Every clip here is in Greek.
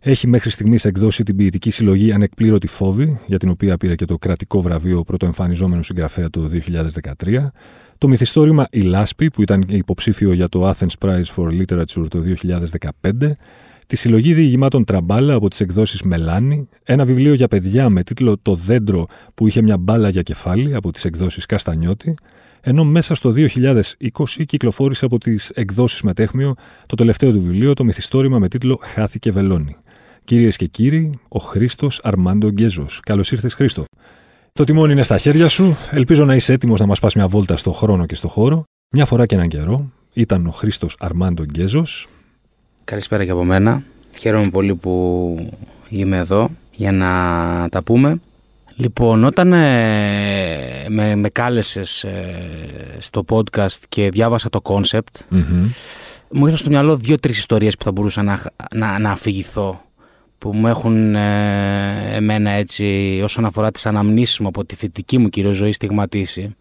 έχει μέχρι στιγμής εκδώσει την ποιητική συλλογή Ανεκπλήρωτη Φόβη, για την οποία πήρε και το κρατικό βραβείο πρωτοεμφανιζόμενου συγγραφέα το 2013. Το μυθιστόρημα Η Λάσπη, που ήταν υποψήφιο για το Athens Prize for Literature το 2015. Τη συλλογή διηγημάτων Τραμπάλα από τις εκδόσεις Μελάνη. Ένα βιβλίο για παιδιά με τίτλο Το δέντρο που είχε μια μπάλα για κεφάλι από τις εκδόσεις Καστανιώτη. Ενώ μέσα στο 2020 κυκλοφόρησε από τις εκδόσεις Μετέχμιο το τελευταίο του βιβλίο, το μυθιστόρημα με τίτλο Χάθηκε Βελόνι. Κυρίες και κύριοι, ο Χρήστος Αρμάντο Γκέζος. Καλώς ήρθες, Χρήστο. Το τιμόνι είναι στα χέρια σου. Ελπίζω να είσαι έτοιμος να μας πας μια βόλτα στο χρόνο και στο χώρο. Μια φορά και έναν καιρό ήταν ο Χρήστος Αρμάντο Γκέζος. Καλησπέρα και από μένα. Χαίρομαι πολύ που είμαι εδώ για να τα πούμε. Λοιπόν, όταν ε, με, με κάλεσες ε, στο podcast και διάβασα το concept, μου ήρθαν στο μυαλό δύο-τρεις ιστορίες που θα μπορούσα να, να, να αφηγηθώ που μου έχουν ε, εμένα έτσι όσον αφορά τις αναμνήσεις μου από τη θετική μου κυρίως ζωή στιγματίσει.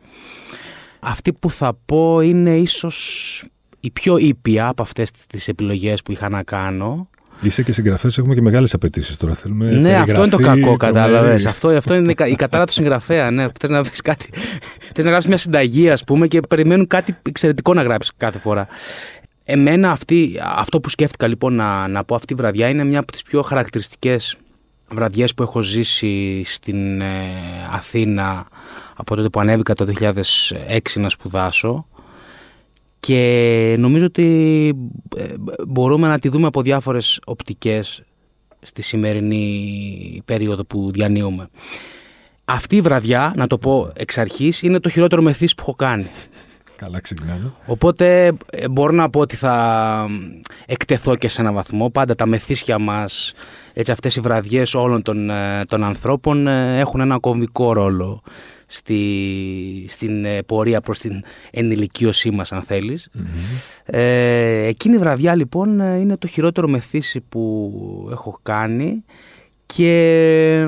Αυτή που θα πω είναι ίσως η πιο ήπια από αυτές τις επιλογές που είχα να κάνω. Είσαι και συγγραφέας, έχουμε και μεγάλες απαιτήσεις τώρα. Θέλουμε ναι, αυτό είναι το κακό, κατάλαβες. Αυτό, αυτό είναι η κατάρα του συγγραφέα. Ναι. Θες να, κάτι, θες να γράψεις μια συνταγή, ας πούμε, και περιμένουν κάτι εξαιρετικό να γράψεις κάθε φορά. Εμένα αυτή, αυτό που σκέφτηκα λοιπόν να, να πω αυτή η βραδιά είναι μια από τις πιο χαρακτηριστικές βραδιές που έχω ζήσει στην ε, Αθήνα από τότε που ανέβηκα το 2006 να σπουδάσω και νομίζω ότι ε, μπορούμε να τη δούμε από διάφορες οπτικές στη σημερινή περίοδο που διανύουμε. Αυτή η βραδιά, να το πω εξ αρχής, είναι το χειρότερο μεθύς που έχω κάνει. Καλά ξεκινάμε. Οπότε ε, μπορώ να πω ότι θα εκτεθώ και σε έναν βαθμό. Πάντα τα μεθύσια μας, έτσι αυτές οι βραδιές όλων των, ε, των ανθρώπων ε, έχουν ένα κομβικό ρόλο στη, στην πορεία προς την ενηλικίωσή μας αν θελεις Ε, εκείνη η βραδιά λοιπόν είναι το χειρότερο μεθύσι που έχω κάνει και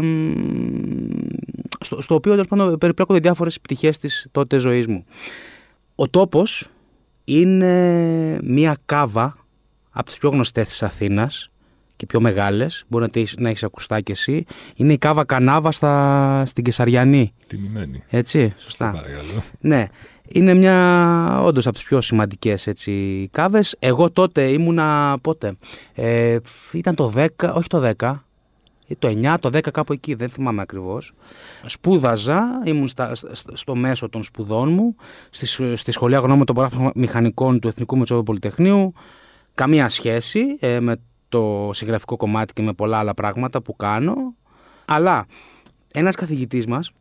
στο, στο οποίο τέλος περιπλέκονται διάφορες πτυχές της τότε ζωής μου. Ο τόπος είναι μία κάβα από τις πιο γνωστές της Αθήνας και πιο μεγάλες, μπορεί να, να έχεις ακουστά κι εσύ. Είναι η κάβα Κανάβα στα, στην Κεσαριανή. Τιμημένη. Έτσι, σωστά. Ναι. Είναι μια όντως από τις πιο σημαντικές κάβες. Εγώ τότε ήμουνα. Πότε; Ε, ήταν το 10, όχι το 10, το 9, το 10 κάπου εκεί, δεν θυμάμαι ακριβώς. Σπούδαζα, ήμουν στα, στο μέσο των σπουδών μου, στη, στη σχολή αγνώμη των παράθυρων μηχανικών του Εθνικού Μετσόβου Πολυτεχνείου. Καμία σχέση ε, με το συγγραφικό κομμάτι και με πολλά άλλα πράγματα που κάνω. Αλλά ένας καθηγητής μας,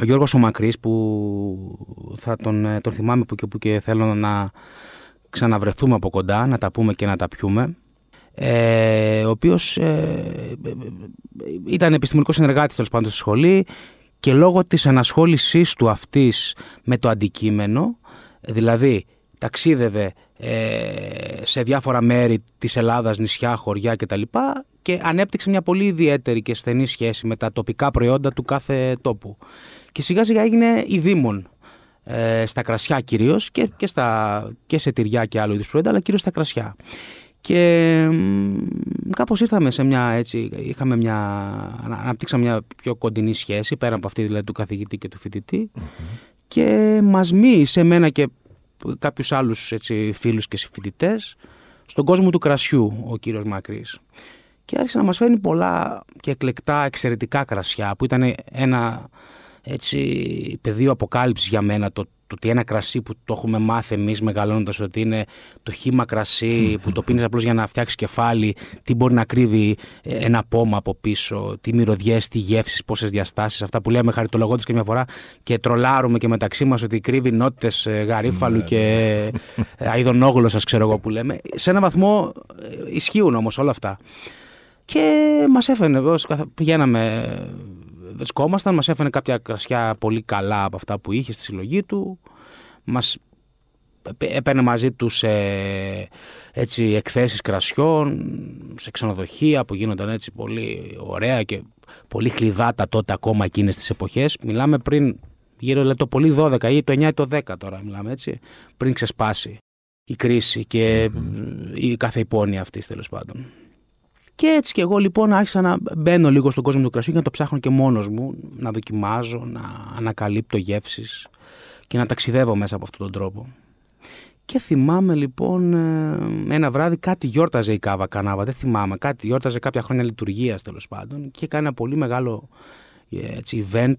ο Γιώργος ο Μακρύς, που θα τον, ε, τον θυμάμαι που και που και θέλω να ξαναβρεθούμε από κοντά, να τα πούμε και να τα πιούμε, ε, ο οποίος ε, ήταν επιστημονικός συνεργάτης τέλος πάντων στη σχολή και λόγω της ανασχόλησής του αυτής με το αντικείμενο, δηλαδή ταξίδευε ε, σε διάφορα μέρη της Ελλάδας, νησιά, χωριά κτλ. και ανέπτυξε μια πολύ ιδιαίτερη και στενή σχέση με τα τοπικά προϊόντα του κάθε τόπου. Και σιγά σιγά έγινε η δήμον ε, στα κρασιά κυρίως και, και, στα, και σε τυριά και άλλου είδους προϊόντα, αλλά κυρίως στα κρασιά. Και κάπως ήρθαμε σε μια έτσι, είχαμε μια, αναπτύξαμε μια πιο κοντινή σχέση πέρα από αυτή δηλαδή του καθηγητή και του φοιτητη και μας μίλησε εμένα και κάποιους άλλους έτσι, φίλους και συμφοιτητές στον κόσμο του κρασιού ο κύριος Μακρύς. Και άρχισε να μας φέρνει πολλά και εκλεκτά εξαιρετικά κρασιά που ήταν ένα έτσι, πεδίο αποκάλυψης για μένα το το ότι ένα κρασί που το έχουμε μάθει εμείς μεγαλώνοντας ότι είναι το χύμα κρασί που το πίνεις απλώς για να φτιάξεις κεφάλι, τι μπορεί να κρύβει ε, ένα πόμα από πίσω, τι μυρωδιές, τι γεύσεις, πόσες διαστάσεις, αυτά που λέμε χαριτολογώντας και μια φορά και τρολάρουμε και μεταξύ μας ότι κρύβει νότε ε, γαρίφαλου ναι, και ναι. Ε, αειδονόγλωσσας, ξέρω εγώ που λέμε. Σε ένα βαθμό ισχύουν όμως όλα αυτά. Και μας έφερε, πηγαίναμε βρισκόμασταν, μας έφερε κάποια κρασιά πολύ καλά από αυτά που είχε στη συλλογή του, μας έπαιρνε μαζί τους σε έτσι, εκθέσεις κρασιών, σε ξενοδοχεία που γίνονταν έτσι πολύ ωραία και πολύ κλειδάτα τότε ακόμα εκείνες τις εποχές. Μιλάμε πριν γύρω λέει, το πολύ 12 ή το 9 ή το 10 τώρα μιλάμε έτσι, πριν ξεσπάσει η κρίση και η κάθε υπόνοια αυτής τέλος πάντων. Και έτσι και εγώ λοιπόν άρχισα να μπαίνω λίγο στον κόσμο του κρασιού και να το ψάχνω και μόνος μου, να δοκιμάζω, να ανακαλύπτω γεύσεις και να ταξιδεύω μέσα από αυτόν τον τρόπο. Και θυμάμαι λοιπόν ε, ένα βράδυ κάτι γιόρταζε η Κάβα Κανάβα, δεν θυμάμαι, κάτι γιόρταζε κάποια χρόνια λειτουργίας τέλος πάντων και κάνει ένα πολύ μεγάλο ε, έτσι, event.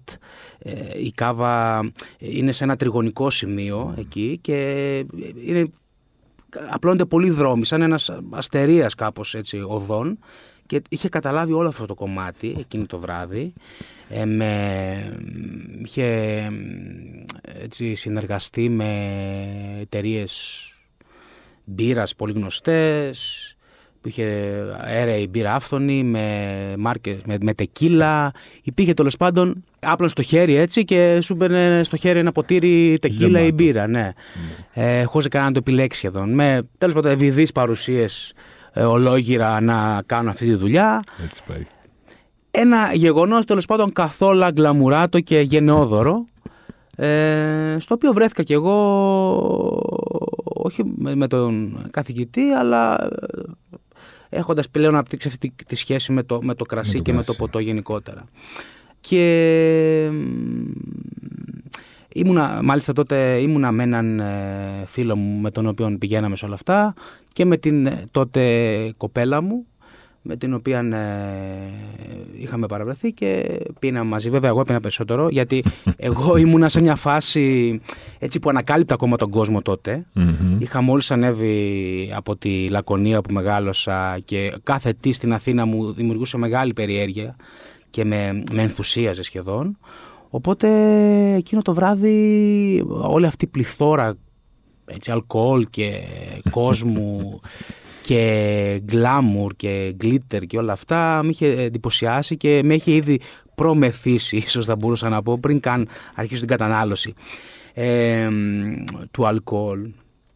Ε, η Κάβα είναι σε ένα τριγωνικό σημείο εκεί και είναι, απλώνται πολλοί δρόμοι, σαν ένας αστερίας κάπως έτσι οδών και είχε καταλάβει όλο αυτό το κομμάτι εκείνο το βράδυ. Ε, με, είχε έτσι, συνεργαστεί με εταιρείες μπύρας πολύ γνωστές, που είχε η μπύρα άφθονη, με, μάρκες, με, με τεκίλα. Υπήρχε τέλος πάντων άπλων στο χέρι έτσι και σου μπαίνει στο χέρι ένα ποτήρι τεκίλα ή μπύρα. Ναι. Mm. Ε, Χωρίς κανένα να το επιλέξει σχεδόν. Με τέλος πάντων ευηδείς παρουσίες ε, ολόγυρα να κάνουν αυτή τη δουλειά. Έτσι πάει. Ένα γεγονός τέλος πάντων καθόλου γκλαμουράτο και γενναιόδωρο ε, στο οποίο βρέθηκα κι εγώ όχι με, τον καθηγητή αλλά ε, έχοντας πλέον αναπτύξει αυτή τη, σχέση με το, με το κρασί και με το ποτό γενικότερα. Και ήμουνα, μάλιστα τότε ήμουνα με έναν ε, φίλο μου με τον οποίο πηγαίναμε σε όλα αυτά και με την ε, τότε κοπέλα μου με την οποία ε, είχαμε παραβρεθεί και πίναμε μαζί. Βέβαια, εγώ έπινα περισσότερο, γιατί εγώ ήμουνα σε μια φάση έτσι που ανακάλυπτα ακόμα τον κόσμο τότε. Mm-hmm. Είχα μόλις ανέβει από τη Λακωνία που μεγάλωσα και κάθε τι στην Αθήνα μου δημιουργούσε μεγάλη περιέργεια και με, με ενθουσίαζε σχεδόν. Οπότε εκείνο το βράδυ όλη αυτή η πληθώρα έτσι, αλκοόλ και κόσμου και γκλάμουρ και γκλίτερ και όλα αυτά με είχε εντυπωσιάσει και με είχε ήδη προμεθήσει ίσως θα μπορούσα να πω πριν καν αρχίσω την κατανάλωση ε, του αλκοόλ.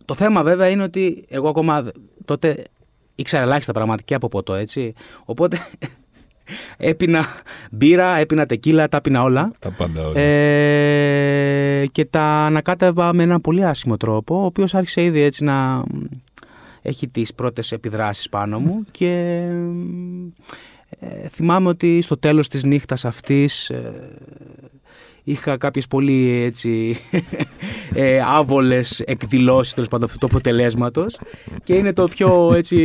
Το θέμα βέβαια είναι ότι εγώ ακόμα τότε ήξερα ελάχιστα πραγματικά από ποτό έτσι οπότε έπινα μπύρα, έπινα τεκίλα, τα έπινα όλα. Τα πάντα όλα. Ε, και τα ανακάτευα με έναν πολύ άσχημο τρόπο, ο οποίος άρχισε ήδη έτσι να έχει τις πρώτες επιδράσεις πάνω μου και ε, θυμάμαι ότι στο τέλος της νύχτας αυτής ε, είχα κάποιες πολύ έτσι ε, άβολες εκδηλώσεις τέλος πάντων αυτού του αποτελέσματος. Και είναι το πιο έτσι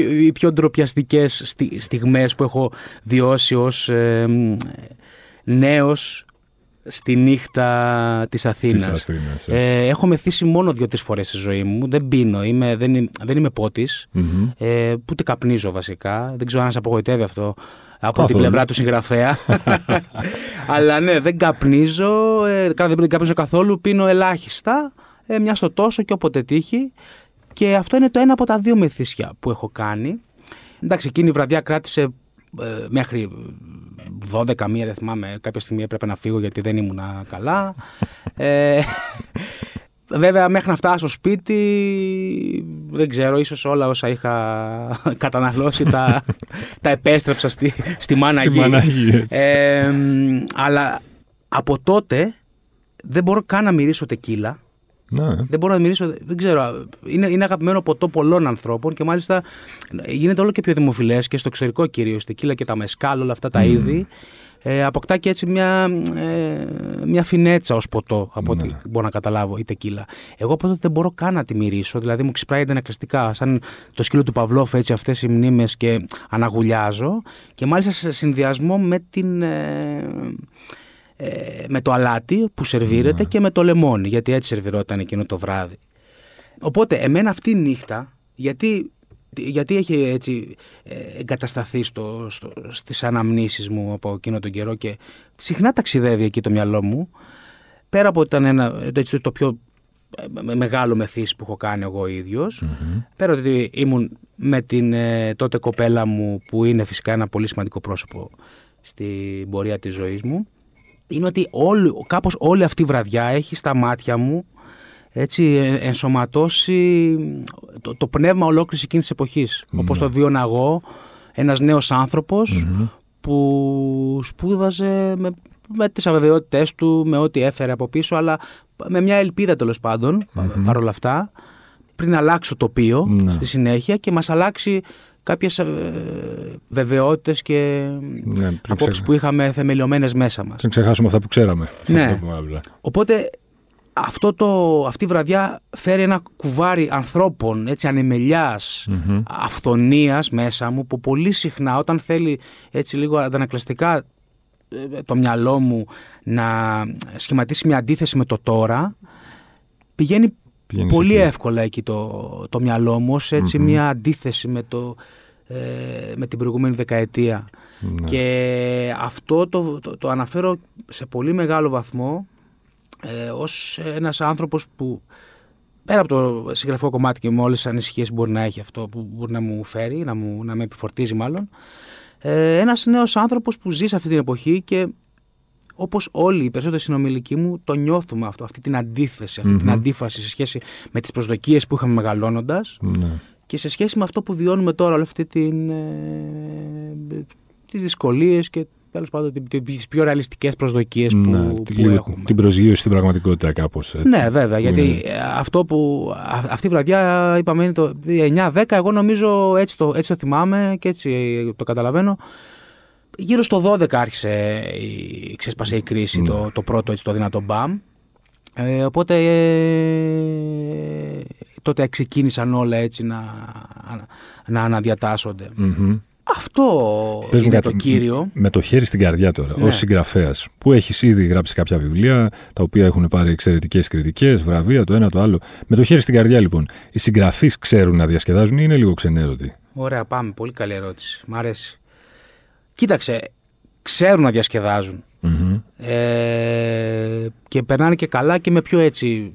οι πιο ντροπιαστικές στιγμές που έχω βιώσει ως ε, νέος στη νύχτα της Αθήνας. ε. έχω μεθύσει μόνο δύο-τρεις φορές στη ζωή μου. Δεν πίνω, είμαι, δεν, είμαι, δεν είμαι πότης, mm-hmm. ε, ούτε καπνίζω βασικά. Δεν ξέρω αν σε απογοητεύει αυτό από την πλευρά του συγγραφέα. Αλλά ναι, δεν καπνίζω, ε, δεν καπνίζω καθόλου, πίνω ελάχιστα, ε, μια στο τόσο και όποτε τύχει. Και αυτό είναι το ένα από τα δύο μεθύσια που έχω κάνει. Εντάξει, εκείνη η βραδιά κράτησε ε, μέχρι 12 μία δεν θυμάμαι, κάποια στιγμή έπρεπε να φύγω γιατί δεν ήμουν καλά. ε, βέβαια μέχρι να φτάσω στο σπίτι δεν ξέρω, ίσως όλα όσα είχα καταναλώσει τα, τα επέστρεψα στη, στη μάνα γη. Ε, αλλά από τότε δεν μπορώ καν να μυρίσω τεκίλα. Ναι. Δεν μπορώ να μιλήσω, δεν ξέρω. Είναι, είναι αγαπημένο ποτό πολλών ανθρώπων και μάλιστα γίνεται όλο και πιο δημοφιλές και στο εξωτερικό κυρίως. Στη κύλα και τα μεσκάλ, όλα αυτά τα είδη. Ε, αποκτά και έτσι μια, ε, μια φινέτσα ως ποτό, από ό,τι ναι. μπορώ να καταλάβω, η τεκίλα. Εγώ από τότε δεν μπορώ καν να τη μυρίσω, δηλαδή μου ξυπράγεται αναγκαστικά, σαν το σκύλο του Παυλόφ, έτσι αυτές οι μνήμες και αναγουλιάζω. Και μάλιστα σε συνδυασμό με την. Ε, ε, με το αλάτι που σερβίρεται ναι. και με το λεμόνι, γιατί έτσι σερβιρόταν εκείνο το βράδυ. Οπότε εμένα αυτή η νύχτα, γιατί, γιατί έχει έτσι ε, εγκατασταθεί στο, στο, στις αναμνήσεις μου από εκείνο τον καιρό και συχνά ταξιδεύει εκεί το μυαλό μου, πέρα από ότι ήταν ένα, έτσι, το πιο ε, μεγάλο μεθύσι που έχω κάνει εγώ ίδιος, mm-hmm. πέρα ότι ήμουν με την τότε κοπέλα μου που είναι φυσικά ένα πολύ σημαντικό πρόσωπο στην πορεία της ζωής μου είναι ότι όλη, κάπως όλη αυτή η βραδιά έχει στα μάτια μου έτσι ενσωματώσει το, το πνεύμα ολόκληρης εκείνης της εποχής. Mm. Όπως το βίωνα εγώ, ένας νέος που σπούδαζε με, με τις αβεβαιότητές του, με ό,τι έφερε από πίσω, αλλά με μια ελπίδα τέλος πάντων, mm-hmm. παρόλα αυτά, πριν αλλάξει το τοπίο ναι. στη συνέχεια και μας αλλάξει κάποιες ε, βεβαιότητες και ναι, απόψεις που είχαμε θεμελιωμένες μέσα μας. Πριν ξεχάσουμε αυτά που ξέραμε. Ναι. Οπότε αυτό το, αυτή η βραδιά φέρει ένα κουβάρι ανθρώπων, έτσι ανεμελιάς, αυθονίας μέσα μου που πολύ συχνά όταν θέλει έτσι λίγο αντανακλαστικά ε, το μυαλό μου να σχηματίσει μια αντίθεση με το τώρα πηγαίνει, πολύ εύκολα εκεί το, το μυαλό μου ετσι μια αντίθεση με, το, ε, με την προηγούμενη δεκαετία. Ναι. και αυτό το, το, το αναφέρω σε πολύ μεγάλο βαθμό ε, ως ένας άνθρωπος που πέρα από το συγγραφικό κομμάτι και με όλες τις ανησυχίες που μπορεί να έχει αυτό, που μπορεί να μου φέρει, να, μου, να με επιφορτίζει μάλλον, ε, ένας νέος άνθρωπος που ζει σε αυτή την εποχή και όπως όλοι οι περισσότεροι συνομιλικοί μου το νιώθουμε αυτό, αυτή την αντίθεση, αυτή την αντίφαση σε σχέση με τις προσδοκίες που είχαμε μεγαλώνοντας ναι. και σε σχέση με αυτό που βιώνουμε τώρα, όλη αυτή την, ε, τις δυσκολίες και τέλος πάντων τις πιο ρεαλιστικές προσδοκίες που, ναι, που έχουμε. Την προσγείωση στην πραγματικότητα κάπως. Ναι, βέβαια. Γιατί αυτό που. Αυτή η βραδιά είπαμε είναι το 9-10. Εγώ νομίζω έτσι το, έτσι το θυμάμαι και έτσι το καταλαβαίνω. Γύρω στο 12 άρχισε η, ξέσπασε η κρίση, ναι. το, το πρώτο έτσι, το δυνατό μπαμ. Ε, οπότε ε, τότε ξεκίνησαν όλα έτσι να, να αναδιατάσσονται. Αυτό Πες είναι το κύριο. Με το χέρι στην καρδιά τώρα, ναι. ως συγγραφέας, που έχεις ήδη γράψει κάποια βιβλία, τα οποία έχουν πάρει εξαιρετικές κριτικές, βραβεία, το ένα το άλλο. Με το χέρι στην καρδιά, λοιπόν, οι συγγραφείς ξέρουν να διασκεδάζουν ή είναι λίγο ξενέρωτοι; Ωραία, πάμε. Πολύ καλή ερώτηση. Μ' αρέσει. Κοίταξε, ξέρουν να διασκεδαζουν Ε, και περνάνε και καλά και με πιο έτσι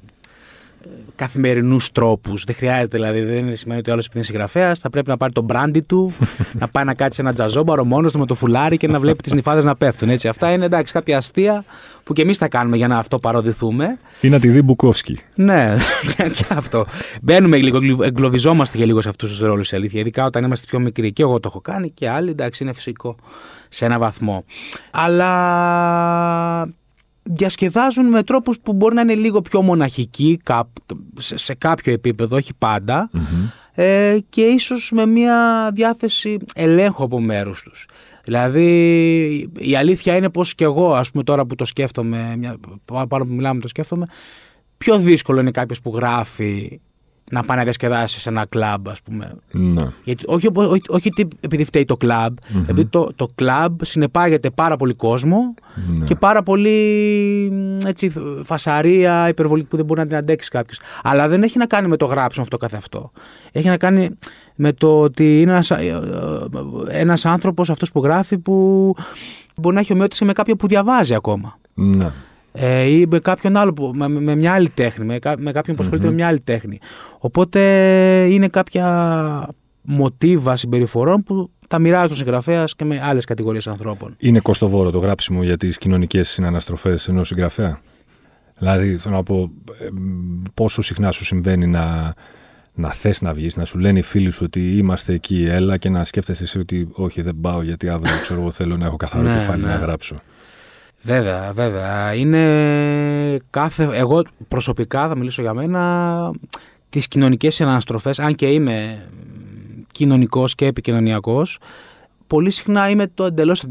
καθημερινούς τρόπους. Δεν χρειάζεται δηλαδή, δεν σημαίνει ότι ο άλλος επειδή είναι συγγραφέας θα πρέπει να πάρει το μπράντι του, να πάει να κάτσει σε ένα τζαζόμπαρο μόνος του με το φουλάρι και να βλέπει τις νυφάδες να πέφτουν. Έτσι. Αυτά είναι εντάξει κάποια αστεία που και εμείς θα κάνουμε για να αυτό παροδηθούμε. Ή να τη δει Μπουκόφσκι. Ναι, και αυτό. Μπαίνουμε λίγο, εγκλωβιζόμαστε και λίγο σε αυτούς τους ρόλους η αλήθεια. Ειδικά όταν είμαστε πιο μικροί. Και εγώ το έχω κάνει και άλλοι, εντάξει, είναι φυσικό σε ένα βαθμό. Αλλά διασκεδάζουν με τρόπους που μπορεί να είναι λίγο πιο μοναχικοί σε κάποιο επίπεδο, όχι ε, και ίσως με μια διάθεση ελέγχου από μέρους τους. Δηλαδή η αλήθεια είναι πως και εγώ ας πούμε τώρα που το σκέφτομαι, πάνω που μιλάμε το σκέφτομαι, πιο δύσκολο είναι κάποιος που γράφει να πάει να διασκεδάσεις σε ένα κλαμπ, ας πούμε. Ναι. Γιατί, όχι, όχι, όχι επειδή φταίει το κλαμπ, mm-hmm. επειδή το, το κλαμπ συνεπάγεται πάρα πολύ κόσμο ναι. και πάρα πολύ έτσι, φασαρία υπερβολική που δεν μπορεί να την αντέξει κάποιος. Αλλά δεν έχει να κάνει με το γράψιμο αυτό καθ' αυτό. Έχει να κάνει με το ότι είναι ένας, ε, ένας άνθρωπος αυτός που γράφει που μπορεί να έχει ομοιότηση με κάποιον που διαβάζει ακόμα. Ναι ε, ή με κάποιον άλλο, με, με μια άλλη τέχνη, με, με κάποιον που ασχολειται με μια άλλη τέχνη. Οπότε είναι κάποια μοτίβα συμπεριφορών που τα μοιράζει ο συγγραφέας και με άλλες κατηγορίες ανθρώπων. Είναι κοστοβόρο το γράψιμο για τις κοινωνικές συναναστροφές ενός συγγραφέα; Δηλαδή, θέλω να πω, πόσο συχνά σου συμβαίνει να, να θες να βγεις, να σου λένε οι φίλοι σου ότι είμαστε εκεί, έλα και να σκέφτεσαι εσύ ότι όχι, δεν πάω γιατί αύριο ξέρω εγώ θέλω να έχω καθαρό ναι, κεφάλι να ναι. γράψω. Βέβαια, βέβαια. Είναι κάθε... Εγώ προσωπικά θα μιλήσω για μένα τις κοινωνικές συναναστροφές, αν και είμαι κοινωνικός και επικοινωνιακός, πολύ συχνά είμαι το εντελώς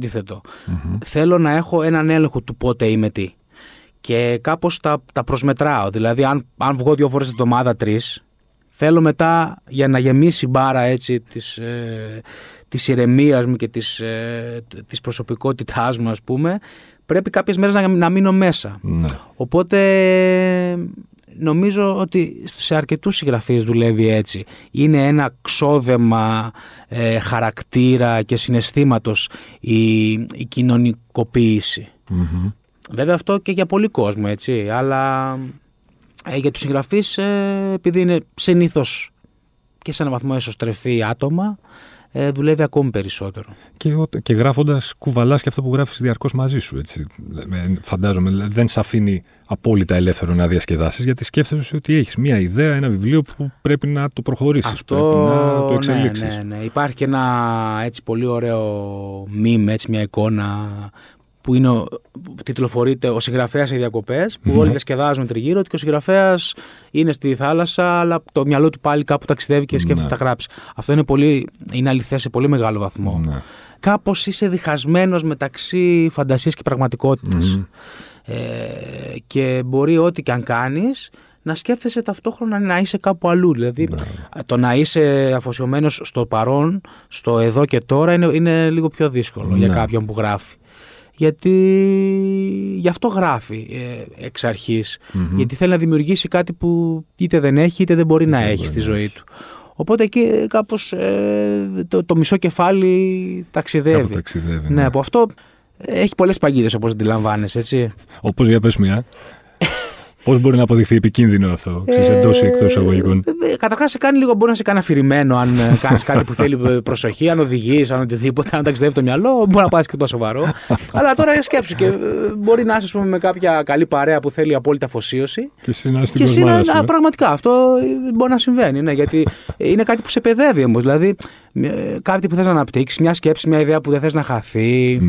Θέλω να έχω έναν έλεγχο του πότε είμαι τι. Και κάπως τα, τα προσμετράω. Δηλαδή, αν, αν βγω δύο φορές την εβδομάδα, τρεις, θέλω μετά για να γεμίσει η μπάρα έτσι της, ε, της ηρεμίας μου και της, ε, της προσωπικότητάς μου ας πούμε πρέπει κάποιες μέρες να, να μείνω μέσα. Ναι. Οπότε νομίζω ότι σε αρκετούς συγγραφείς δουλεύει έτσι. Είναι ένα ξόδεμα ε, χαρακτήρα και συναισθήματος η, η κοινωνικοποίηση. Βέβαια αυτό και για πολύ κόσμο έτσι, αλλά ε, για τους συγγραφείς ε, επειδή είναι συνήθως και σε έναν βαθμό εσωστρεφή άτομα, ε, δουλεύει ακόμη περισσότερο. Και, και γράφοντας, κουβαλάς και αυτό που γράφεις διαρκώς μαζί σου. Έτσι. Φαντάζομαι, δεν σε αφήνει απόλυτα ελεύθερο να διασκεδάσεις, γιατί σκέφτεσαι ότι έχεις μία ιδέα, ένα βιβλίο που πρέπει να το προχωρήσεις. Αυτό πρέπει να το εξελίξεις. Ναι, ναι, ναι. Υπάρχει και ένα έτσι πολύ ωραίο meme, έτσι, μια εικόνα που είναι, τιτλοφορείται ο συγγραφέας σε διακοπές, που όλοι διασκεδάζουν τριγύρω και ο συγγραφέας είναι στη θάλασσα, αλλά το μυαλό του πάλι κάπου ταξιδεύει και σκέφτεται να τα γράψει. Αυτό είναι, πολύ, είναι αληθές σε πολύ μεγάλο βαθμό. Ναι. Κάπως είσαι διχασμένος μεταξύ φαντασίας και πραγματικότητας. Ε, και μπορεί ό,τι και αν κάνεις να σκέφτεσαι ταυτόχρονα να είσαι κάπου αλλού. Δηλαδή, ναι. το να είσαι αφοσιωμένος στο παρόν, στο εδώ και τώρα, είναι, είναι λίγο πιο δύσκολο για κάποιον που γράφει γιατί γι' αυτό γράφει ε, εξ αρχης Γιατί θέλει να δημιουργήσει κάτι που είτε δεν έχει είτε δεν μπορεί να έχει στη ζωή του. Οπότε εκεί κάπως ε, το, το μισό κεφάλι ταξιδεύει. ταξιδεύει ναι. ναι, από αυτό έχει πολλές παγίδες όπως αντιλαμβάνεσαι, έτσι. Όπως για πες μια. Πώς μπορεί να αποδειχθεί επικίνδυνο αυτό, ε, εντός ή εκτός εισαγωγικών. Ε, Καταρχάς, σε κάνει λίγο, μπορεί να σε κάνει αφηρημένο αν ε, κάνεις κάτι που θέλει προσοχή, αν οδηγείς, αν οτιδήποτε, αν ταξιδεύει το μυαλό, μπορεί να πάει και το σοβαρό. Αλλά τώρα σκέψου και μπορεί να είσαι με κάποια καλή παρέα που θέλει απόλυτη αφοσίωση. Και εσύ να είσαι Πραγματικά αυτό μπορεί να συμβαίνει. Ναι, γιατί είναι κάτι που σε παιδεύει όμως. Δηλαδή, κάτι που θες να αναπτύξεις, μια σκέψη, μια ιδέα που δεν θες να χαθει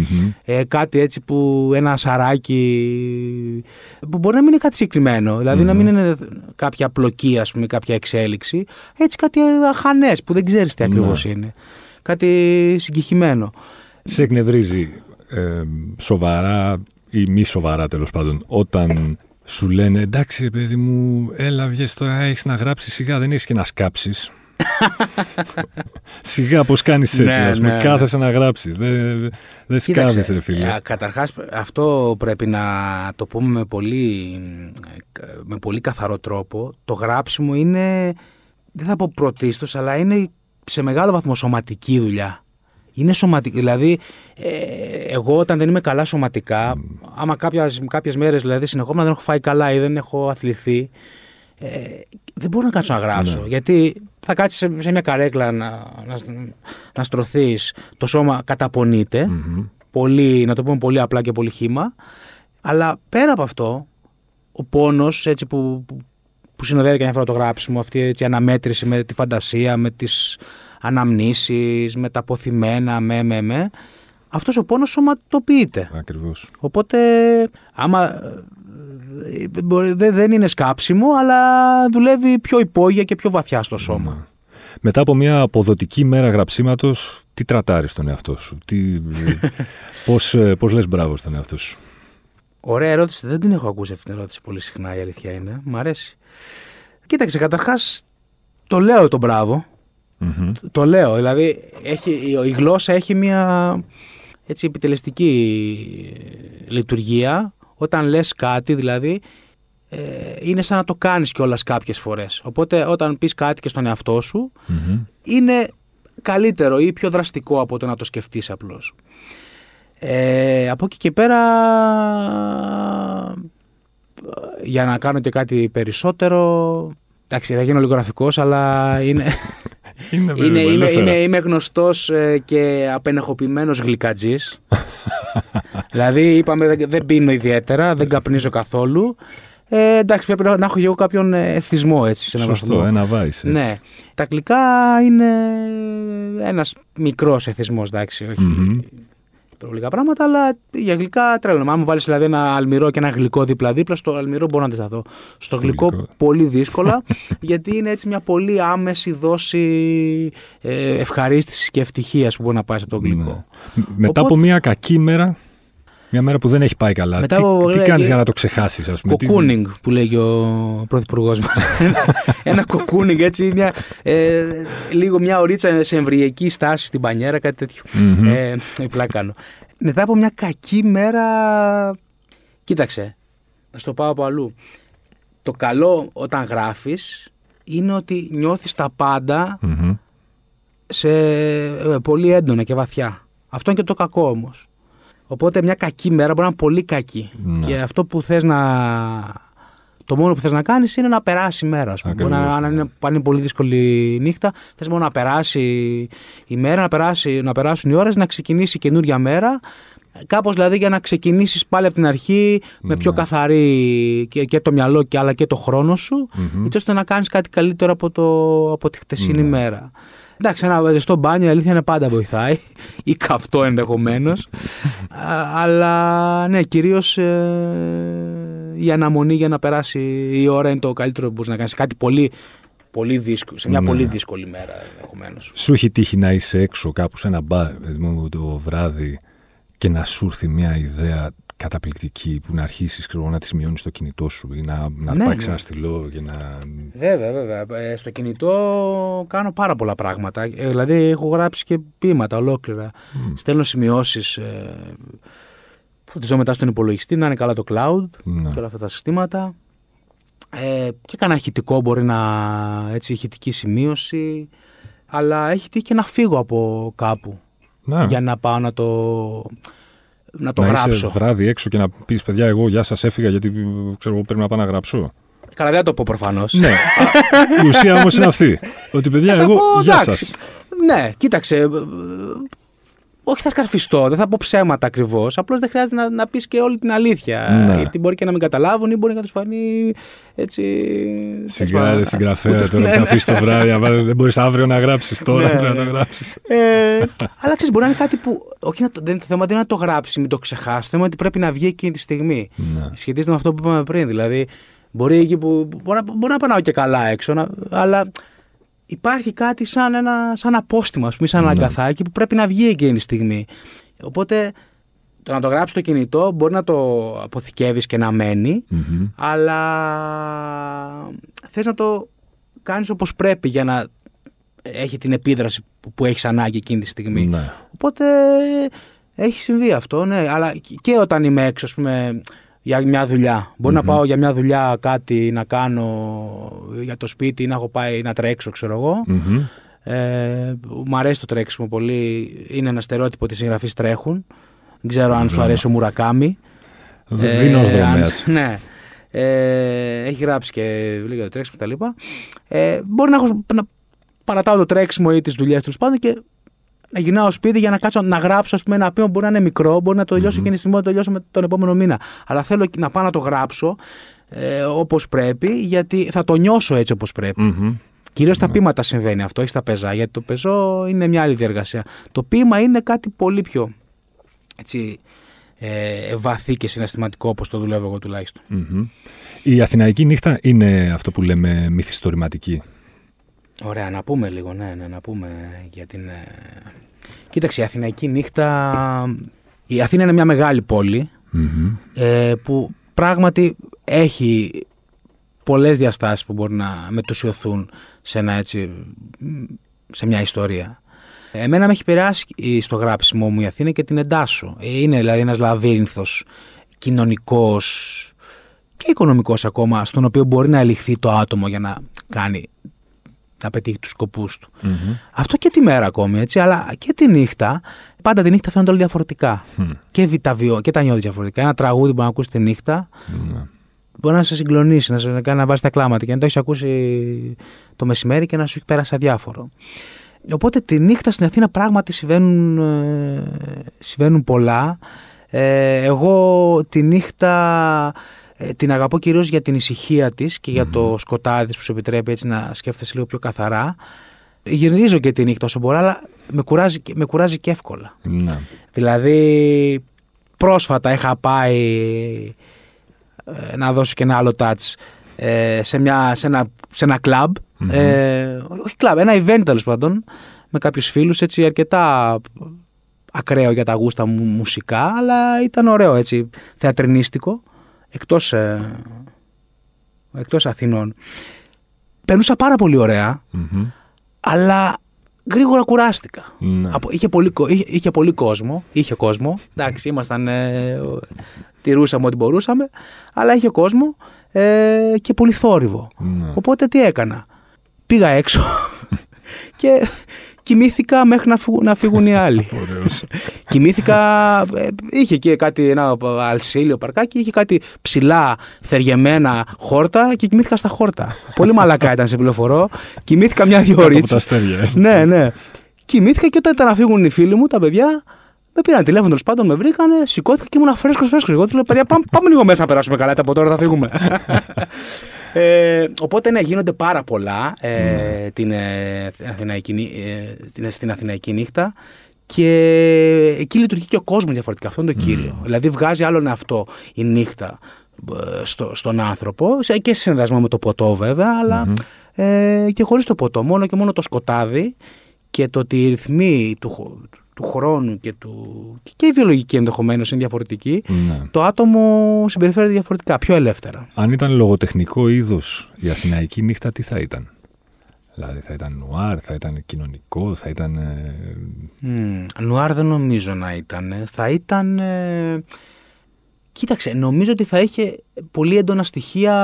ε, κάτι έτσι που ένα σαράκι. που μπορεί να μην είναι κάτι συγκεκριμένο. Δηλαδή να μην είναι κάποια απλοκή, ας πούμε, κάποια εξέλιξη. Έτσι κάτι αχανές που δεν ξέρεις τι ακριβώς ναι. είναι. Κάτι συγκεκριμένο. Σε εκνευρίζει ε, σοβαρά ή μη σοβαρά τέλος πάντων όταν σου λένε εντάξει παιδί μου έλα βγες τώρα έχεις να γράψεις σιγά δεν έχεις και να σκάψεις Σιγά πώς κάνεις έτσι, ναι, ας πούμε, ναι, κάθεσαι ναι. να γράψεις. Δεν, δεν σκάβεις ρε φίλε. Ε, Καταρχάς, αυτό πρέπει να το πούμε με πολύ, με πολύ καθαρό τρόπο. Το γράψιμο είναι, δεν θα πω πρωτίστως, αλλά είναι σε μεγάλο βαθμό σωματική δουλειά. Είναι σωματική. Δηλαδή, ε, εγώ όταν δεν είμαι καλά σωματικά, mm. άμα κάποιες μέρες δηλαδή συνεχόμενα δεν έχω φάει καλά ή δεν έχω αθληθεί, ε, δεν μπορώ να κάτσω να γράψω. Ναι. Γιατί θα κάτσεις σε, μια καρέκλα να, να, να στρωθείς, το σώμα Πολύ, να το πούμε πολύ απλά και πολύ χήμα. Αλλά πέρα από αυτό, ο πόνος έτσι που, που, που συνοδεύει και φορά το γράψιμο, αυτή έτσι, η αναμέτρηση με τη φαντασία, με τις αναμνήσεις, με τα αποθυμένα, με, με, με, αυτός ο πόνος σωματοποιείται. Ακριβώς. Οπότε, άμα δεν είναι σκάψιμο, αλλά δουλεύει πιο υπόγεια και πιο βαθιά στο σώμα. Ναι. Μετά από μια αποδοτική μέρα γραψίματος, τι τρατάρεις τον εαυτό σου, τι, πώς, ε, πώς λες μπράβο στον εαυτό σου; Ωραία ερώτηση, δεν την έχω ακούσει αυτή την ερώτηση πολύ συχνά η αλήθεια είναι, μ' αρέσει. Κοίταξε, καταρχάς το λέω τον μπραβο το λέω, δηλαδή έχει, η γλώσσα έχει μια έτσι επιτελεστική λειτουργία όταν λες κάτι δηλαδή ε, είναι σαν να το κάνεις κιόλας κάποιες φορές. Οπότε όταν πεις κάτι και στον εαυτό σου είναι καλύτερο ή πιο δραστικό από το να το σκεφτείς απλώς. Ε, από εκεί και πέρα για να κάνω και κάτι περισσότερο εντάξει θα γίνω λίγο γραφικός αλλά είναι είναι, είναι, είναι, είναι, είμαι γνωστός ε, και απενεχοποιημένος γλυκατζής. δηλαδή είπαμε δεν, δεν πίνω ιδιαίτερα, δεν καπνίζω καθόλου. Ε, εντάξει, πρέπει να έχω και εγώ κάποιον εθισμό έτσι σε ένα Σωστό, ένα βάης, Ναι. Τα γλυκά είναι ένας μικρός εθισμός, εντάξει, τρώω λίγα πράγματα, αλλά για γλυκά τρέλο. Αν μου βάλεις δηλαδή ένα αλμυρό και ένα γλυκό δίπλα-δίπλα, στο αλμυρό μπορώ να αντισταθώ. Στο γλυκό, πολύ δύσκολα, γιατί είναι έτσι μια πολύ άμεση δόση ε, ευχαρίστησης και ευτυχίας που μπορεί να πάει από το γλυκό. Ναι. Μετά από μια κακή μέρα, μια μέρα που δεν έχει πάει καλά. Μετά, τι τι κάνεις για να το ξεχάσεις, ας πούμε; Κοκούνινγκ τι... που λέγει ο πρωθυπουργός μας. ένα κοκούνινγκ, έτσι. Μια, ε, λίγο μια ωρίτσα σε εμβριακή στάση στην πανιέρα, κάτι τέτοιο. Mm-hmm. Ε, κάνω. Μετά από μια κακή μέρα. Κοίταξε, να στο πάω από αλλού. Το καλό όταν γράφεις είναι ότι νιώθεις τα παντα σε ε, πολύ έντονα και βαθιά. Αυτό είναι και το κακό όμως. Οπότε μια κακή μέρα μπορεί να είναι πολύ κακή. Ναι. Και αυτό που θες να... Το μόνο που θες να κάνεις είναι να περάσει η μέρα. Μπορεί να, αν είναι, ναι. είναι πολύ δύσκολη νύχτα, θες μόνο να περάσει η μέρα, να, περάσει, να περάσουν οι ώρες, να ξεκινήσει η καινούρια μέρα. Κάπως δηλαδή για να ξεκινήσεις πάλι από την αρχή με πιο ναι. καθαρή και, και το μυαλό και, αλλά και το χρόνο σου, mm-hmm. ώστε να κάνεις κάτι καλύτερο από, το, από τη χτεσινή ναι. μέρα. Εντάξει, ένα ζεστό μπάνιο η αλήθεια είναι πάντα βοηθάει ή καυτό ενδεχομένως. αλλά ναι, κυρίως ε, η αναμονή για να περάσει η ώρα είναι το καλύτερο που μπορείς να κάνεις. Κάτι πολύ, πολύ δύσκολο, σε μια ναι. πολύ δύσκολη μέρα ενδεχομένως. Σου έχει τύχει να είσαι έξω κάπου σε ένα μπαρ το βράδυ και να σου έρθει μια ιδέα καταπληκτική που να αρχίσεις να τη σημειώνει στο κινητό σου ή να, να ναι, πάρει ναι. ένα στυλό για να. Βέβαια, βέβαια. Ε, στο κινητό κάνω πάρα πολλά πράγματα. Ε, δηλαδή, έχω γράψει και ποίηματα ολόκληρα. Mm. Στέλνω σημειώσεις. Ε, φωτιζώ μετά στον υπολογιστή, να είναι καλά το cloud ναι. και όλα αυτά τα συστήματα. Ε, και κανένα ηχητικό μπορεί να έτσι ηχητική σημείωση. Αλλά έχει τύχει και να φύγω από κάπου. Ναι. Για να πάω να το να το να γράψω. Είσαι βράδυ έξω και να πεις παιδιά, εγώ γεια σας έφυγα γιατί ξέρω, πρέπει να πάω να γράψω. Καλά, δεν θα το πω προφανώς. Ναι. η ουσία όμως είναι αυτή. Ότι παιδιά, εγώ γεια σας. Ναι, κοίταξε όχι θα σκαρφιστώ, δεν θα πω ψέματα ακριβώς. Απλώς δεν χρειάζεται να, να πεις και όλη την αλήθεια. Ναι. Γιατί μπορεί και να μην καταλάβουν ή μπορεί να τους φανεί έτσι. Σιγάρε, συγγραφέα τώρα που θα αφήσεις το βράδυ. δεν μπορείς αύριο να γράψεις τώρα. Ναι, να ναι. γράψεις. Ε, αλλά ξέρεις, μπορεί να είναι κάτι που. Όχι να το, δεν, το θέμα δεν είναι να το γράψει, μην το ξεχάσεις. Το θέμα είναι ότι πρέπει να βγει εκείνη τη στιγμή. Ναι. Σχετίζεται με αυτό που είπαμε πριν. Δηλαδή, μπορεί εκεί που. Μπορεί, μπορεί να πάω και καλά έξω, αλλά υπάρχει κάτι σαν ένα σαν απόστημα, πούμε, σαν ένα ναι. αγκαθάκι που πρέπει να βγει εκείνη τη στιγμή. Οπότε το να το γράψεις το κινητό μπορεί να το αποθηκεύεις και να μενει αλλά θες να το κάνεις όπως πρέπει για να έχει την επίδραση που, που έχεις ανάγκη εκείνη τη στιγμή. Ναι. Οπότε έχει συμβεί αυτό, ναι. Αλλά και όταν είμαι έξω, ας πούμε, για μια δουλειά. μπορει να πάω για μια δουλειά κάτι να κάνω για το σπίτι ή να έχω πάει να τρέξω, ξέρω εγώ. Ε, μου αρέσει το τρέξιμο πολύ. Είναι ένα στερεότυπο ότι οι συγγραφείς τρέχουν. Δεν ξέρω αν σου αρέσει ο Μουρακάμι. Δίνω ε, Ναι. Ε, έχει γράψει και βιβλία για το τρέξιμο κτλ. Ε, μπορεί να, έχω, να παρατάω το τρέξιμο ή τις δουλειές του πάντων και να γυρνάω σπίτι για να κάτσω να γράψω ας πούμε, ένα ποίημα μπορεί να είναι μικρό, μπορεί να το τελειώσω mm-hmm. εκείνη τη στιγμή, να το τελειώσω με τον επόμενο μήνα. Αλλά θέλω να πάω να το γράψω ε, όπως πρέπει, γιατί θα το νιώσω έτσι όπως πρέπει. Mm-hmm. Κυρίως στα πείματα συμβαίνει αυτό, όχι στα πεζά, γιατί το πεζό είναι μια άλλη διεργασία. Το ποίημα είναι κάτι πολύ πιο έτσι, ε, βαθύ και συναισθηματικό όπως το δουλεύω εγώ τουλάχιστον. Mm-hmm. Η Αθηναϊκή νύχτα είναι αυτό που λέμε μυθιστορηματική. Ωραία, να πούμε λίγο, ναι, ναι, να πούμε για την... Ε, κοίταξε, η Αθηναϊκή νύχτα... Η Αθήνα είναι μια μεγάλη ε, που πράγματι έχει πολλές διαστάσεις που μπορεί να μετουσιωθούν σε, ένα, έτσι, σε μια ιστορία. Εμένα με έχει περάσει στο γράψιμό μου η Αθήνα και την εντάσσω. Είναι δηλαδή ένας λαβύρινθος κοινωνικός και οικονομικός ακόμα, στον οποίο μπορεί να ελιχθεί το άτομο για να κάνει να πετύχει τους σκοπούς του. Αυτό και τη μέρα ακόμη, έτσι, αλλά και τη νύχτα. Πάντα τη νύχτα φαίνονται όλοι διαφορετικά. Και, τα βιο, και τα νιώθεις διαφορετικά. Ένα τραγούδι που να ακούσει τη νυχτα μπορεί να σε συγκλονίσει, να σε κάνει να βάζεις τα κλάματα και να το έχεις ακούσει το μεσημέρι και να σου έχει πέρασει αδιάφορο. Οπότε τη νύχτα στην Αθήνα πράγματι συμβαίνουν, ε, συμβαίνουν πολλά. Ε, εγώ τη νύχτα ε, την αγαπώ κυρίως για την ησυχία της και για το σκοτάδι που σου επιτρέπει έτσι να σκέφτεσαι λίγο πιο καθαρά. Γυρίζω και τη νύχτα όσο μπορώ, αλλά με κουράζει, με κουράζει και εύκολα. Ναι. Δηλαδή, πρόσφατα είχα πάει ε, να δώσω και ένα άλλο touch ε, σε, μια, σε ένα, σε ένα club. όχι club, ένα event τέλος πάντων. Με κάποιους φίλους έτσι αρκετά ακραίο για τα γούστα μου μουσικά, αλλά ήταν ωραίο έτσι, θεατρινίστικο εκτός, ε, εκτός Αθηνών. Περνούσα πάρα πολύ αλλά γρήγορα κουράστηκα. Ναι. είχε, πολύ, είχε, είχε, πολύ κόσμο, είχε κόσμο, εντάξει, ήμασταν, ε, τηρούσαμε ό,τι μπορούσαμε, αλλά είχε κόσμο ε, και πολύ θόρυβο. Ναι. Οπότε τι έκανα. Πήγα έξω και, κοιμήθηκα μέχρι να, φύγουν, να φύγουν οι άλλοι. κοιμήθηκα, ε, είχε και κάτι, ένα αλσίλιο παρκάκι, είχε κάτι ψηλά θεργεμένα χόρτα και κοιμήθηκα στα χόρτα. Πολύ μαλακά ήταν σε πληροφορώ. Κοιμήθηκα μια-δυο ώρες. ναι, ναι. Κοιμήθηκα και όταν ήταν να φύγουν οι φίλοι μου, τα παιδιά, με πήραν τηλέφωνο τέλος πάντων, με βρήκανε, σηκώθηκα και ήμουν φρέσκος φρέσκος. Εγώ του λέω: Παιδιά, πάμε, πάμε λίγο μέσα να περάσουμε καλά. Από τώρα θα φύγουμε. Ε, οπότε ναι, γίνονται πάρα πολλά ε, την, ε, Αθηναϊκή, ε, την, στην Αθηναϊκή νύχτα και εκεί λειτουργεί και ο κόσμος διαφορετικά. Αυτό είναι το κύριο. Δηλαδή βγάζει άλλον αυτό η νύχτα ε, στο, στον άνθρωπο και σε συνδυασμό με το ποτό βέβαια, ε, και χωρίς το ποτό. Μόνο και μόνο το σκοτάδι και το ότι οι ρυθμοί του, του χρόνου και, του, και η βιολογική ενδεχομένως είναι διαφορετική, ναι. το άτομο συμπεριφέρεται διαφορετικά, πιο ελεύθερα. Αν ήταν λογοτεχνικό είδος η Αθηναϊκή νύχτα, τι θα ήταν; Δηλαδή θα ήταν νουάρ, θα ήταν κοινωνικό, θα ήταν... Mm, νουάρ δεν νομίζω να ήταν. Θα ήταν... Ε... Κοίταξε, νομίζω ότι θα είχε πολύ έντονα στοιχεία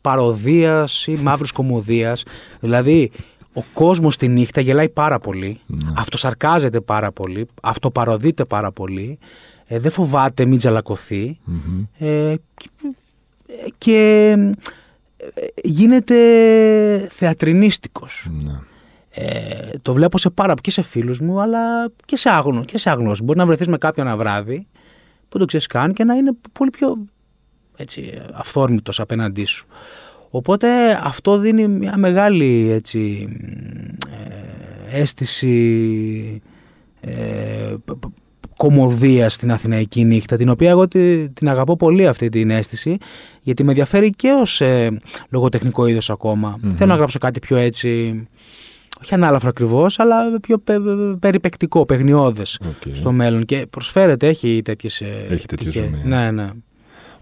παροδίας ή μαύρης κομμωδίας. Δηλαδή ο κόσμος τη νύχτα γελάει πάρα πολύ. Ναι. Αυτοσαρκάζεται πάρα πολύ. Αυτοπαροδείται πάρα πολύ. Ε, δεν φοβάται μην τζαλακωθει ε, και, ε, γίνεται θεατρινίστικος. Ναι. Ε, το βλέπω σε πάρα και σε φίλους μου αλλά και σε, άγνω, και σε άγνωση. Μπορεί να βρεθείς με κάποιον ένα βράδυ που το ξέρεις καν και να είναι πολύ πιο έτσι, αυθόρμητος απέναντί σου. Οπότε αυτό δίνει μια μεγάλη έτσι, ε, αίσθηση ε, κομμωδία στην Αθηναϊκή νύχτα, την οποία εγώ την αγαπώ πολύ αυτή την αίσθηση, γιατί με ενδιαφέρει και ως ε, λογοτεχνικό είδος ακόμα. Θέλω να γράψω κάτι πιο έτσι, όχι ανάλαφρο ακριβώς, αλλά πιο πε, περιπεκτικό, παιγνιώδες στο μέλλον. Και προσφέρεται, έχει τέτοιες Έχει τέτοιες Ναι, ναι.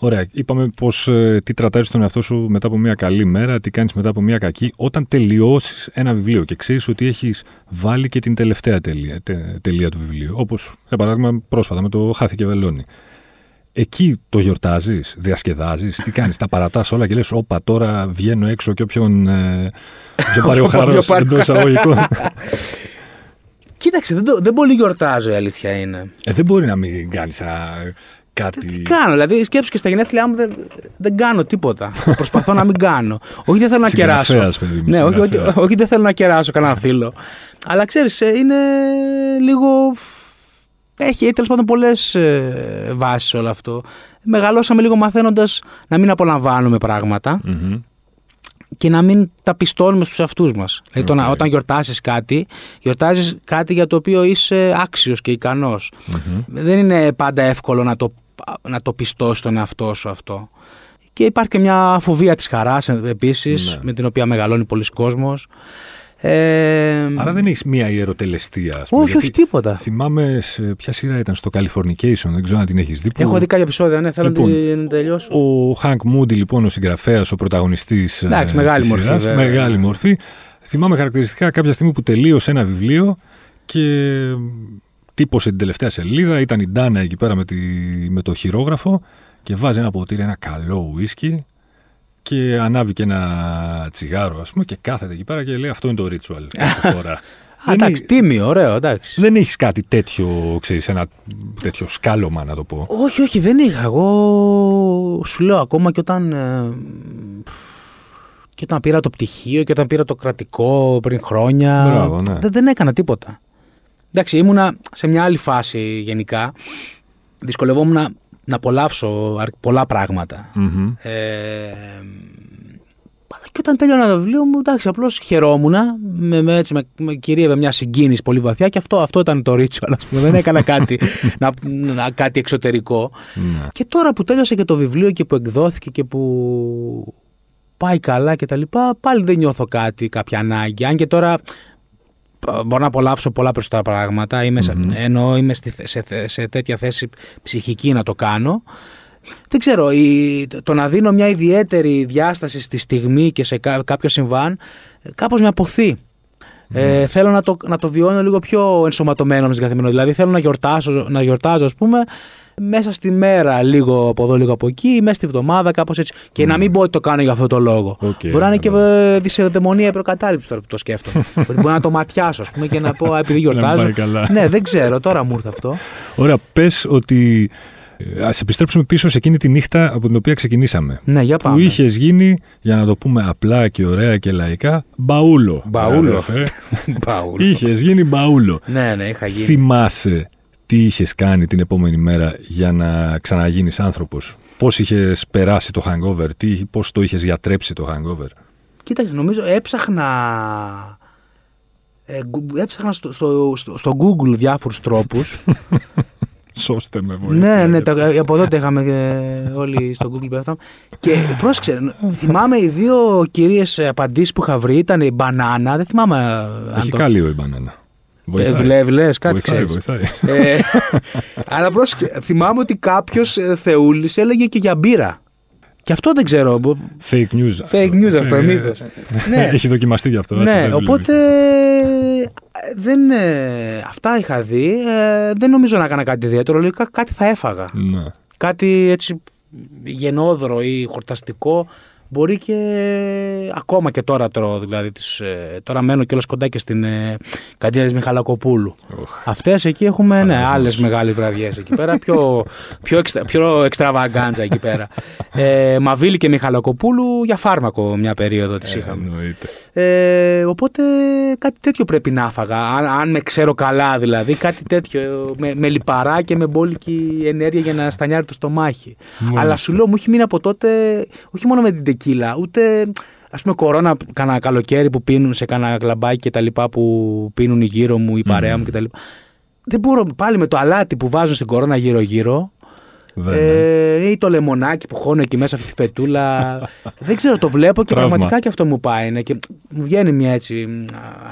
Ωραία. Είπαμε πως, ε, τι τρατάζει τον εαυτό σου μετά από μια καλή μέρα, τι κάνεις μετά από μια κακή. Όταν τελειώσεις ένα βιβλίο και ξέρεις ότι έχεις βάλει και την τελευταία τελεία, τελεία του βιβλίου. Όπως, για παράδειγμα, πρόσφατα με το Χάθηκε Βελόνι. Εκεί το γιορτάζεις, διασκεδάζεις, τι κάνεις, τα παρατάς όλα και λες: Όπα, τώρα βγαίνω έξω και όποιον. Ε, πιο πάρει ο χαρός εντός εισαγωγικών. Κοίταξε, δεν, το, δεν πολύ γιορτάζω η αλήθεια είναι. Ε, δεν μπορεί να μην κάνεις ένα κάτι. Τι κάνω, δηλαδή σκέψου και στα γενέθλιά μου δεν, δεν κάνω τίποτα. Προσπαθώ να μην κάνω. Όχι δεν θέλω να κεράσω. ναι, όχι, όχι, όχι, δεν θέλω να κεράσω κανένα φίλο. Αλλά ξέρεις, ε, είναι λίγο. Έχει τέλος πάντων πολλές ε, βάσεις όλο αυτό. Μεγαλώσαμε λίγο μαθαίνοντας να μην απολαμβάνουμε και να μην τα πιστώνουμε στους αυτούς μας. Δηλαδή okay. όταν γιορτάσεις κάτι, γιορτάζεις κάτι για το οποίο είσαι άξιος και ικανος Δεν είναι πάντα εύκολο να το να το πιστώσει τον εαυτό σου αυτό. Και υπάρχει και μια φοβία της χαράς επίσης, ναι. με την οποία μεγαλώνει πολλοί κόσμος. Ε, Άρα δεν έχεις μία ιεροτελεστία. Ας πούμε, όχι, όχι τίποτα. Θυμάμαι σε ποια σειρά ήταν στο Californication, δεν ξέρω αν την έχεις δει. Έχω δει κάποια επεισόδια, ναι, θέλω λοιπόν, να την τελειώσω. Ο Hank Moody, λοιπόν, ο συγγραφέας, ο πρωταγωνιστής. Εντάξει, μεγάλη μορφή. Σειράς, μεγάλη μορφή. Θυμάμαι χαρακτηριστικά κάποια στιγμή που τελείωσε ένα βιβλίο και τύπωσε την τελευταία σελίδα, ήταν η Ντάνα εκεί πέρα με, τη, με το χειρόγραφο και βάζει ένα ποτήρι, ένα καλό ουίσκι και ανάβει και ένα τσιγάρο ας πούμε και κάθεται εκεί πέρα και λέει αυτό είναι το ritual. εντάξει, τίμιο, ωραίο, εντάξει. Δεν έχεις κάτι τέτοιο, ξέρεις, ένα τέτοιο σκάλωμα να το πω. Όχι, όχι, δεν είχα. Εγώ σου λέω ακόμα και όταν... Ε, και όταν πήρα το πτυχίο και όταν πήρα το κρατικό πριν χρόνια. Μπράβο, ναι. δεν, δεν έκανα τίποτα. Εντάξει, ήμουνα σε μια άλλη φάση γενικά. Δυσκολευόμουν να, να απολαύσω πολλά Ε, αλλά και όταν τέλειωνα το βιβλίο μου, εντάξει, απλώς χαιρόμουν. Με, με, έτσι, με, με κυρίευε μια συγκίνηση πολύ βαθιά και αυτό, αυτό ήταν το ρίτσο, ας πούμε. Δεν έκανα κάτι, να, να, κάτι εξωτερικό. Ναι. και τώρα που τέλειωσε και το βιβλίο και που εκδόθηκε και που πάει καλά και τα λοιπά, πάλι δεν νιώθω κάτι, κάποια ανάγκη. Αν και τώρα μπορώ να απολαύσω πολλά περισσότερα πράγματα. Είμαι mm-hmm. Ενώ είμαι σε, σε, τέτοια θέση ψυχική να το κάνω. Δεν ξέρω, η, το να δίνω μια ιδιαίτερη διάσταση στη στιγμή και σε κάποιο συμβάν, κάπως με αποθεί. Ε, θέλω να το, να το βιώνω λίγο πιο ενσωματωμένο μες την καθημερινότητα. Δηλαδή θέλω να γιορτάσω, να γιορτάζω, ας πούμε, μέσα στη μέρα, λίγο από εδώ, λίγο από εκεί, μέσα στη βδομάδα, κάπως έτσι. Και να μην πω ότι το κάνω για αυτό το λόγο. Okay, μπορεί να είναι και ε, δυσεδαιμονία ή προκατάληψη τώρα που το σκέφτομαι. μπορεί να το ματιάσω, ας πούμε, και να πω επειδή γιορτάζω. ναι, δεν ξέρω, τώρα μου ήρθε αυτό. Ωραία, πες ότι. Α επιστρέψουμε πίσω σε εκείνη τη νύχτα από την οποία ξεκινήσαμε. Ναι, για πάμε. Που είχες γίνει, για να το πούμε απλά και ωραία και λαϊκά, μπαούλο. Μπαούλο. είχες γίνει μπαούλο. Ναι, ναι, είχα γίνει. Θυμάσαι τι είχες κάνει την επόμενη μέρα για να ξαναγίνεις άνθρωπος; Πώς είχες περάσει το hangover, τι, πώς το είχες γιατρέψει το hangover; Κοίταξε, νομίζω έψαχνα... Ε, έψαχνα στο, στο, στο, Google διάφορους τρόπους. Σώστε με βοήθεια. Ναι, ναι, τα, από τότε είχαμε όλοι στο Google πέφταμε. Και πρόσεξε, θυμάμαι οι δύο κυρίες απαντήσεις που είχα βρει ήταν η μπανάνα, δεν θυμάμαι... Έχει το... κάλιο η μπανάνα. Βοηθάει. Βλέπει, κάτι βοηθάει, βοηθάει. Ε, αλλά πρόσεξε, θυμάμαι ότι κάποιος ε, θεούλης έλεγε και για μπύρα. Και αυτό δεν ξέρω. Fake news. Fake news αυτό, ε, μήπω. ναι. Έχει δοκιμαστεί γι' αυτό. Ναι, οπότε. Δεν, αυτά είχα δει. δεν νομίζω να έκανα κάτι ιδιαίτερο. Λογικά κάτι θα έφαγα. Ναι. Κάτι έτσι γενόδρο ή χορταστικό Μπορεί και ακόμα και τώρα τρώω, δηλαδή τις, ε, τώρα μένω κιόλας κοντά και στην ε, καντίνα της Μιχαλακοπούλου. Oh. Αυτές εκεί έχουμε ναι, άλλες μεγάλες βραδιές εκεί πέρα, πιο, πιο, εξτρα, πιο εξτραβαγκάντζα εκεί πέρα. Ε, Μαβίλη και Μιχαλακοπούλου για φάρμακο μια περίοδο τις είχαμε. Ε, οπότε κάτι τέτοιο πρέπει να φάγα, αν, αν με ξέρω καλά δηλαδή, κάτι τέτοιο με, με λιπαρά και με μπόλικη ενέργεια για να στανιάρει το στομάχι. Αλλά σου λέω μου έχει μείνει από τότε, όχι μόνο με την τεκίλα, ούτε ας πούμε κορώνα κανένα καλοκαίρι που πίνουν σε κανένα κλαμπάκι και τα λοιπά που πίνουν οι γύρω μου, η παρέα μου κτλ. Δεν μπορώ πάλι με το αλάτι που βάζουν στην κορώνα γύρω-γύρω. Ε, ή το λεμονάκι που χώνω εκεί μέσα αυτή τη φετούλα. δεν ξέρω, το βλέπω και πραγματικά και αυτό μου πάει. Ναι, και μου βγαίνει μια έτσι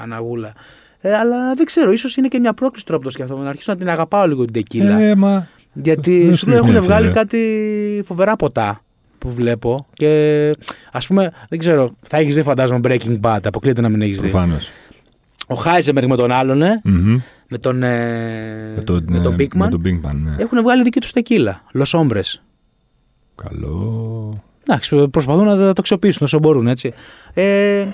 αναγούλα. Ε, αλλά δεν ξέρω, ίσως είναι και μια πρόκληση τώρα που το σκέφτομαι. Να αρχίσω να την αγαπάω λίγο την τεκίλα. Ε, μα... Γιατί σου έχουν βγάλει κάτι φοβερά ποτά που βλέπω και ας πούμε, δεν ξέρω, θα έχεις δει φαντάζομαι Breaking Bad, αποκλείεται να μην έχεις δει. Προφανώς. Ο Χάιζεμπεργκ με τον άλλον, ε, mm-hmm. με τον, ε, με τον, με τον Bigman, με τον Bigman ναι. έχουν βγάλει δική τους τεκίλα, Los Hombres. Καλό. Εντάξει, προσπαθούν να το αξιοποιήσουν όσο μπορούν, έτσι. Ε,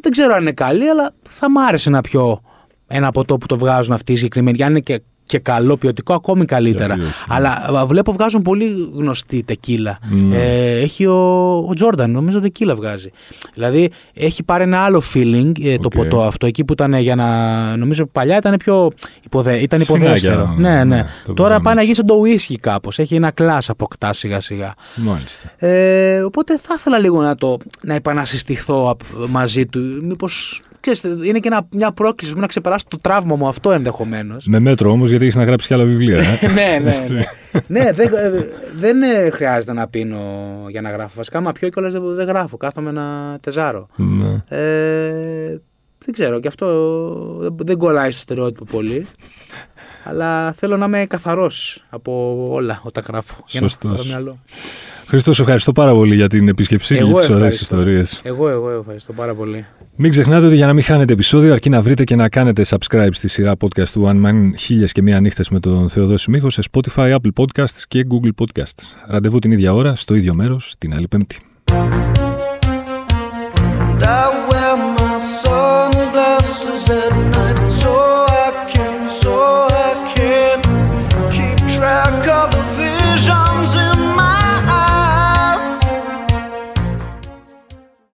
δεν ξέρω αν είναι καλή, αλλά θα μ' άρεσε να πιω ένα ποτό που το βγάζουν αυτοί οι συγκεκριμένοι. Αν είναι και και καλό ποιοτικό, ακόμη καλύτερα. Αλλά βλέπω βγάζουν πολύ γνωστή τεκίλα. Ναι. Ε, έχει ο, ο Τζόρνταν, νομίζω τεκίλα βγάζει. Δηλαδή έχει πάρει ένα άλλο feeling ε, το ποτό αυτό. Εκεί που ήταν για να. Νομίζω παλιά ήταν πιο υποδε, ήταν υποδέστερο. Ναι, ναι. ναι Τώρα πάει να γίνει σαν το whisky κάπως. Έχει ένα κλάσ αποκτά σιγά σιγά. Μάλιστα. Ε, οπότε θα ήθελα λίγο να, το, να επανασυστηθώ μαζί του. Μήπως ξέρεις, είναι και ένα, μια πρόκληση να ξεπεράσω το τραύμα μου αυτό ενδεχομένως. Με μέτρο όμως, γιατί έχεις να γράψεις και άλλα βιβλία. Ε; ναι, ναι. ναι. ναι δεν, δεν ε, χρειάζεται να πίνω για να γράφω. Βασικά, μα πιο κιόλας δεν, δεν γράφω. Κάθομαι να τεζάρω. Ναι. Ε, δεν ξέρω, και αυτό δεν κολλάει στο στερεότυπο πολύ. αλλά θέλω να είμαι καθαρός από όλα όταν γράφω. Σωστός. Για να Χριστός, ευχαριστώ πάρα πολύ για την επίσκεψη και τις ωραίες ιστορίες. Εγώ, εγώ ευχαριστώ πάρα πολύ. Μην ξεχνάτε ότι για να μην χάνετε επεισόδιο, αρκεί να βρείτε και να κάνετε subscribe στη σειρά podcast του One Man χίλιες και μία νύχτες με τον Θεοδόση Μίχο σε Spotify, Apple Podcasts και Google Podcasts. Ραντεβού την ίδια ώρα, στο ίδιο μέρος, την άλλη Πέμπτη.